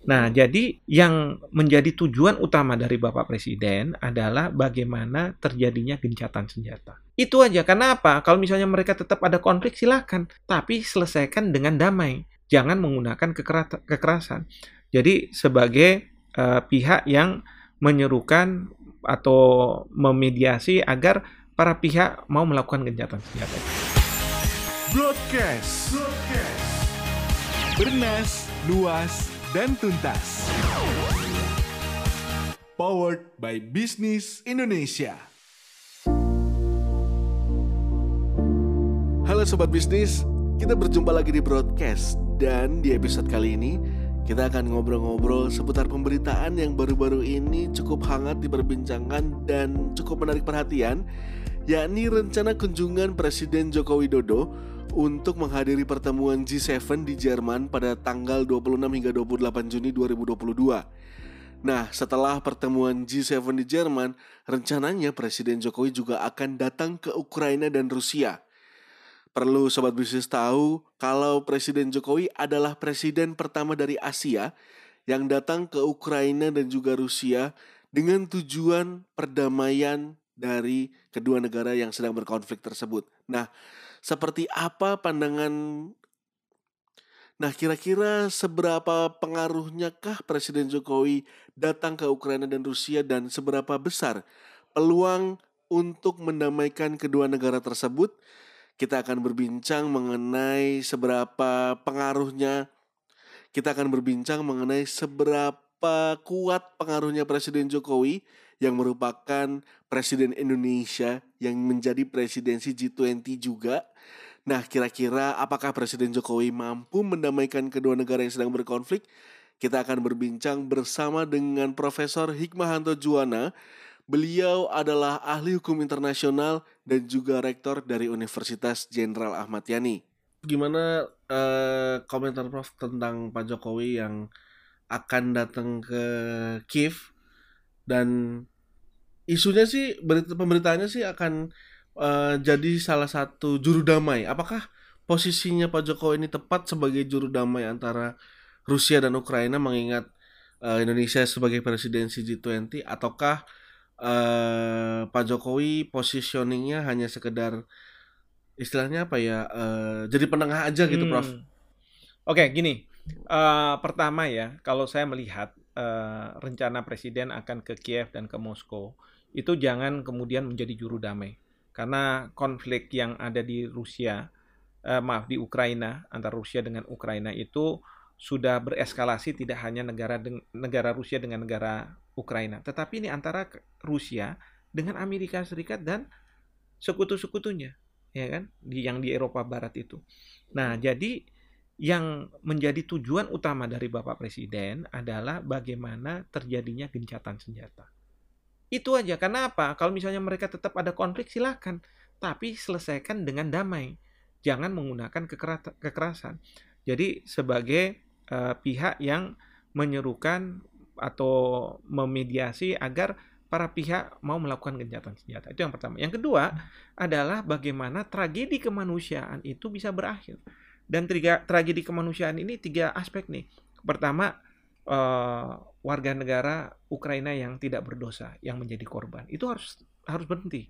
Nah, jadi yang menjadi tujuan utama dari Bapak Presiden adalah bagaimana terjadinya gencatan senjata. Itu aja. Kenapa? Kalau misalnya mereka tetap ada konflik, silakan. Tapi selesaikan dengan damai. Jangan menggunakan kekerasan. Jadi sebagai uh, pihak yang menyerukan atau memediasi agar para pihak mau melakukan gencatan senjata. Broadcast. Broadcast. Bernas, luas, dan tuntas. Powered by Business Indonesia. Halo sobat bisnis, kita berjumpa lagi di broadcast dan di episode kali ini kita akan ngobrol-ngobrol seputar pemberitaan yang baru-baru ini cukup hangat diperbincangkan dan cukup menarik perhatian yakni rencana kunjungan Presiden Joko Widodo untuk menghadiri pertemuan G7 di Jerman pada tanggal 26 hingga 28 Juni 2022. Nah, setelah pertemuan G7 di Jerman, rencananya Presiden Jokowi juga akan datang ke Ukraina dan Rusia. Perlu sobat bisnis tahu kalau Presiden Jokowi adalah presiden pertama dari Asia yang datang ke Ukraina dan juga Rusia dengan tujuan perdamaian dari kedua negara yang sedang berkonflik tersebut. Nah, seperti apa pandangan Nah, kira-kira seberapa pengaruhnya kah Presiden Jokowi datang ke Ukraina dan Rusia dan seberapa besar peluang untuk mendamaikan kedua negara tersebut? Kita akan berbincang mengenai seberapa pengaruhnya. Kita akan berbincang mengenai seberapa kuat pengaruhnya Presiden Jokowi yang merupakan Presiden Indonesia yang menjadi presidensi G20 juga. Nah, kira-kira apakah Presiden Jokowi mampu mendamaikan kedua negara yang sedang berkonflik? Kita akan berbincang bersama dengan Profesor Hikmahanto Juwana. Beliau adalah ahli hukum internasional dan juga rektor dari Universitas Jenderal Ahmad Yani. Gimana uh, komentar Prof tentang Pak Jokowi yang akan datang ke Kiev dan isunya sih berita pemberitaannya sih akan uh, jadi salah satu juru damai. Apakah posisinya Pak Jokowi ini tepat sebagai juru damai antara Rusia dan Ukraina mengingat uh, Indonesia sebagai presidensi G20 ataukah uh, Pak Jokowi positioningnya hanya sekedar istilahnya apa ya uh, jadi penengah aja gitu, hmm. Prof? Oke, okay, gini. Uh, pertama ya, kalau saya melihat uh, rencana presiden akan ke Kiev dan ke Moskow, itu jangan kemudian menjadi juru damai. Karena konflik yang ada di Rusia, eh, maaf di Ukraina antara Rusia dengan Ukraina itu sudah bereskalasi tidak hanya negara negara Rusia dengan negara Ukraina, tetapi ini antara Rusia dengan Amerika Serikat dan sekutu-sekutunya, ya kan, di yang di Eropa Barat itu. Nah, jadi yang menjadi tujuan utama dari Bapak Presiden adalah bagaimana terjadinya gencatan senjata. Itu aja. Karena apa? Kalau misalnya mereka tetap ada konflik, silakan. Tapi selesaikan dengan damai. Jangan menggunakan kekerasan. Jadi sebagai uh, pihak yang menyerukan atau memediasi agar para pihak mau melakukan gencatan senjata. Itu yang pertama. Yang kedua adalah bagaimana tragedi kemanusiaan itu bisa berakhir. Dan tiga, tragedi kemanusiaan ini tiga aspek nih. Pertama, uh, warga negara Ukraina yang tidak berdosa yang menjadi korban itu harus harus berhenti.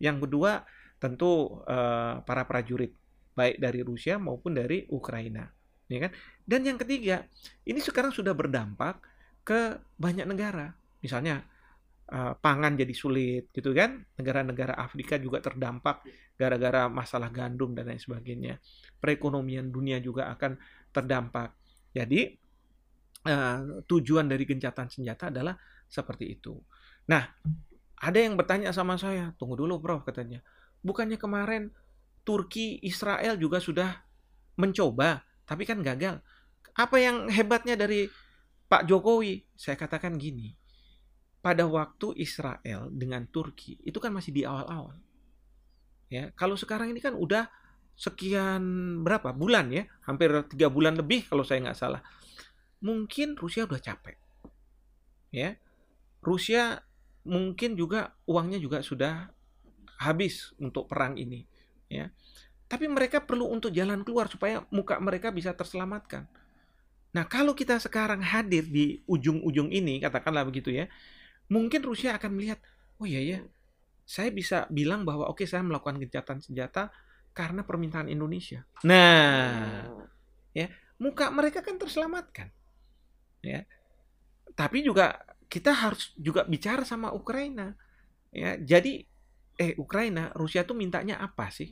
Yang kedua tentu uh, para prajurit baik dari Rusia maupun dari Ukraina, ya kan? Dan yang ketiga ini sekarang sudah berdampak ke banyak negara, misalnya uh, pangan jadi sulit, gitu kan? Negara-negara Afrika juga terdampak gara-gara masalah gandum dan lain sebagainya. Perekonomian dunia juga akan terdampak. Jadi uh, tujuan dari gencatan senjata adalah seperti itu. Nah, ada yang bertanya sama saya, tunggu dulu Prof katanya. Bukannya kemarin Turki, Israel juga sudah mencoba, tapi kan gagal. Apa yang hebatnya dari Pak Jokowi? Saya katakan gini, pada waktu Israel dengan Turki itu kan masih di awal-awal. Ya, kalau sekarang ini kan udah sekian berapa bulan ya, hampir tiga bulan lebih kalau saya nggak salah mungkin Rusia udah capek. Ya. Rusia mungkin juga uangnya juga sudah habis untuk perang ini, ya. Tapi mereka perlu untuk jalan keluar supaya muka mereka bisa terselamatkan. Nah, kalau kita sekarang hadir di ujung-ujung ini, katakanlah begitu ya, mungkin Rusia akan melihat, oh iya ya, saya bisa bilang bahwa oke okay, saya melakukan gencatan senjata karena permintaan Indonesia. Nah, ya muka mereka kan terselamatkan, ya. Tapi juga kita harus juga bicara sama Ukraina, ya. Jadi, eh Ukraina, Rusia tuh mintanya apa sih?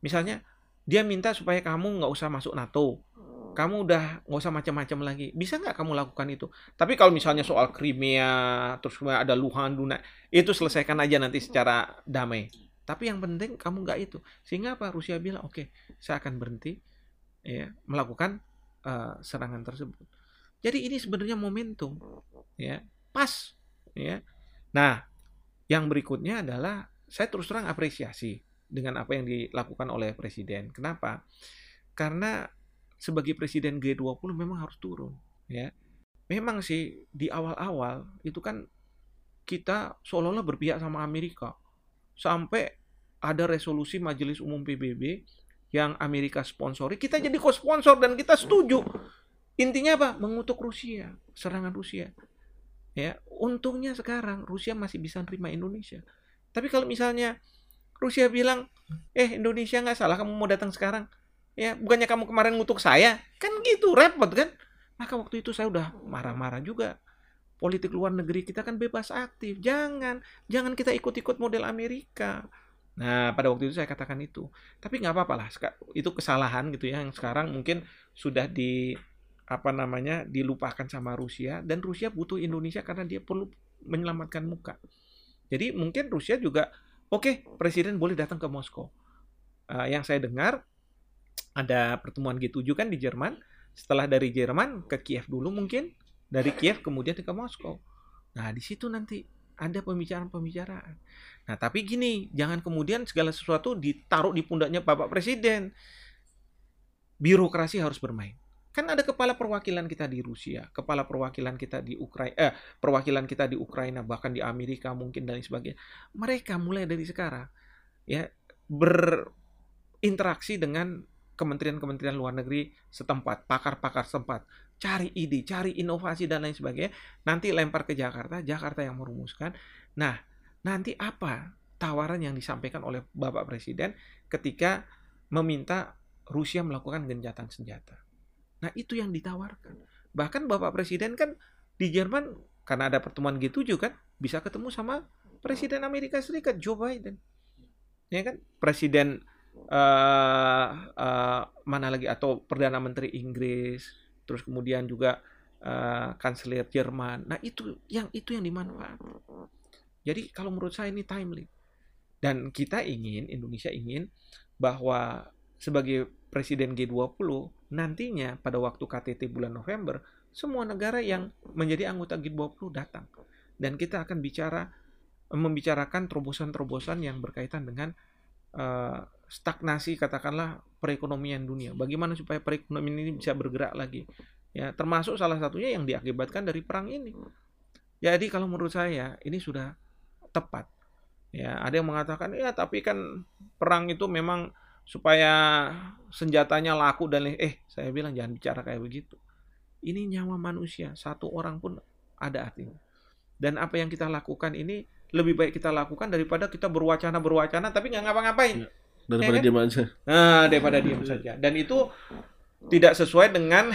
Misalnya dia minta supaya kamu nggak usah masuk NATO, kamu udah nggak usah macam-macam lagi. Bisa nggak kamu lakukan itu? Tapi kalau misalnya soal Crimea, terus ada Luhan, Duna, itu selesaikan aja nanti secara damai. Tapi yang penting kamu nggak itu. Sehingga apa? Rusia bilang, oke, okay, saya akan berhenti ya melakukan uh, serangan tersebut. Jadi ini sebenarnya momentum, ya pas, ya. Nah, yang berikutnya adalah saya terus terang apresiasi dengan apa yang dilakukan oleh presiden. Kenapa? Karena sebagai presiden G20 memang harus turun ya. Memang sih di awal-awal itu kan kita seolah-olah berpihak sama Amerika. Sampai ada resolusi Majelis Umum PBB yang Amerika sponsori, kita jadi co-sponsor dan kita setuju. Intinya apa? Mengutuk Rusia, serangan Rusia. Ya, untungnya sekarang Rusia masih bisa nerima Indonesia. Tapi kalau misalnya Rusia bilang, eh Indonesia nggak salah, kamu mau datang sekarang, Ya, bukannya kamu kemarin ngutuk saya? Kan gitu, repot kan? Maka waktu itu saya udah marah-marah juga. Politik luar negeri kita kan bebas aktif. Jangan, jangan kita ikut-ikut model Amerika. Nah, pada waktu itu saya katakan itu. Tapi nggak apa-apa lah, itu kesalahan gitu ya, yang sekarang mungkin sudah di apa namanya dilupakan sama Rusia dan Rusia butuh Indonesia karena dia perlu menyelamatkan muka. Jadi mungkin Rusia juga oke okay, presiden boleh datang ke Moskow. Uh, yang saya dengar ada pertemuan G7 kan di Jerman. Setelah dari Jerman ke Kiev dulu mungkin, dari Kiev kemudian ke Moskow. Nah, di situ nanti ada pembicaraan-pembicaraan. Nah, tapi gini, jangan kemudian segala sesuatu ditaruh di pundaknya Bapak Presiden. Birokrasi harus bermain. Kan ada kepala perwakilan kita di Rusia, kepala perwakilan kita di Ukraina, eh, perwakilan kita di Ukraina, bahkan di Amerika mungkin dan sebagainya. Mereka mulai dari sekarang ya berinteraksi dengan kementerian-kementerian luar negeri setempat, pakar-pakar setempat, cari ide, cari inovasi dan lain sebagainya, nanti lempar ke Jakarta, Jakarta yang merumuskan. Nah, nanti apa tawaran yang disampaikan oleh Bapak Presiden ketika meminta Rusia melakukan genjatan senjata. Nah, itu yang ditawarkan. Bahkan Bapak Presiden kan di Jerman karena ada pertemuan G7 kan bisa ketemu sama Presiden Amerika Serikat Joe Biden. Ya kan? Presiden uh, uh, mana lagi atau perdana menteri Inggris, terus kemudian juga uh, kanselir Jerman. Nah itu yang itu yang dimanfaatkan. Jadi kalau menurut saya ini timely. Dan kita ingin Indonesia ingin bahwa sebagai presiden G20 nantinya pada waktu KTT bulan November semua negara yang menjadi anggota G20 datang dan kita akan bicara membicarakan terobosan-terobosan yang berkaitan dengan uh, stagnasi katakanlah perekonomian dunia. Bagaimana supaya perekonomian ini bisa bergerak lagi? Ya, termasuk salah satunya yang diakibatkan dari perang ini. Jadi kalau menurut saya ini sudah tepat. Ya, ada yang mengatakan ya tapi kan perang itu memang supaya senjatanya laku dan eh saya bilang jangan bicara kayak begitu. Ini nyawa manusia, satu orang pun ada artinya. Dan apa yang kita lakukan ini lebih baik kita lakukan daripada kita berwacana berwacana tapi nggak ngapa-ngapain. Ya daripada ya kan? diam aja. Nah, daripada diam saja. Dan itu tidak sesuai dengan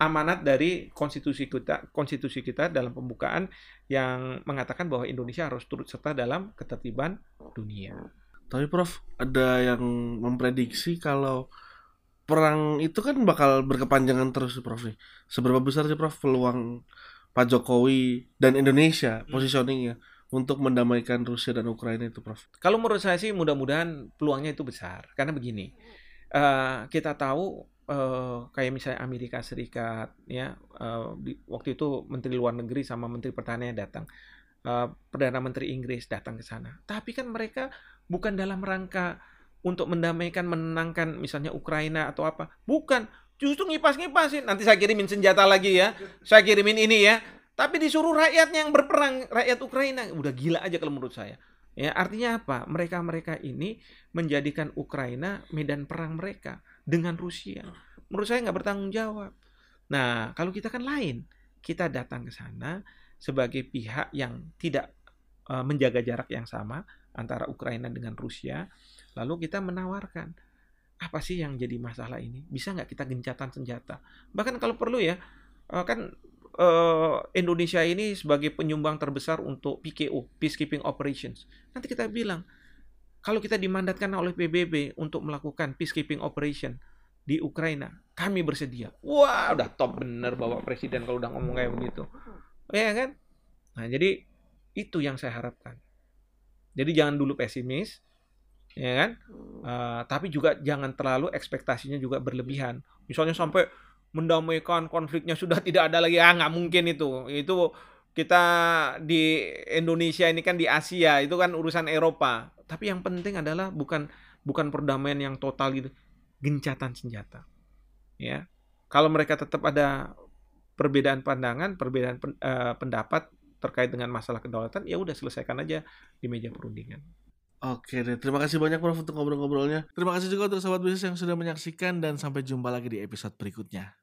amanat dari konstitusi kita konstitusi kita dalam pembukaan yang mengatakan bahwa Indonesia harus turut serta dalam ketertiban dunia. Tapi Prof, ada yang memprediksi kalau perang itu kan bakal berkepanjangan terus Prof. Seberapa besar sih Prof peluang Pak Jokowi dan Indonesia positioningnya untuk mendamaikan Rusia dan Ukraina itu, Prof? Kalau menurut saya sih mudah-mudahan peluangnya itu besar. Karena begini, uh, kita tahu uh, kayak misalnya Amerika Serikat, ya uh, di, waktu itu Menteri Luar Negeri sama Menteri Pertahanan datang, uh, Perdana Menteri Inggris datang ke sana. Tapi kan mereka bukan dalam rangka untuk mendamaikan, menenangkan misalnya Ukraina atau apa. Bukan, justru ngipas-ngipasin. Nanti saya kirimin senjata lagi ya, saya kirimin ini ya tapi disuruh rakyatnya yang berperang, rakyat Ukraina. Udah gila aja kalau menurut saya. Ya, artinya apa? Mereka-mereka ini menjadikan Ukraina medan perang mereka dengan Rusia. Menurut saya nggak bertanggung jawab. Nah, kalau kita kan lain. Kita datang ke sana sebagai pihak yang tidak uh, menjaga jarak yang sama antara Ukraina dengan Rusia. Lalu kita menawarkan, apa sih yang jadi masalah ini? Bisa nggak kita gencatan senjata? Bahkan kalau perlu ya, uh, kan uh, Indonesia ini sebagai penyumbang terbesar untuk PKO, Peacekeeping Operations. Nanti kita bilang, kalau kita dimandatkan oleh PBB untuk melakukan peacekeeping operation di Ukraina, kami bersedia. Wah, udah top bener Bapak Presiden kalau udah ngomong kayak begitu. Ya kan? Nah, jadi itu yang saya harapkan. Jadi jangan dulu pesimis, ya kan? Uh, tapi juga jangan terlalu ekspektasinya juga berlebihan. Misalnya sampai mendamaikan konfliknya sudah tidak ada lagi, ah nggak mungkin itu. Itu kita di Indonesia ini kan di Asia, itu kan urusan Eropa. Tapi yang penting adalah bukan bukan perdamaian yang total gitu, gencatan senjata. Ya. Kalau mereka tetap ada perbedaan pandangan, perbedaan uh, pendapat terkait dengan masalah kedaulatan, ya udah selesaikan aja di meja perundingan. Oke deh, terima kasih banyak Prof untuk ngobrol-ngobrolnya. Terima kasih juga untuk sahabat bisnis yang sudah menyaksikan dan sampai jumpa lagi di episode berikutnya.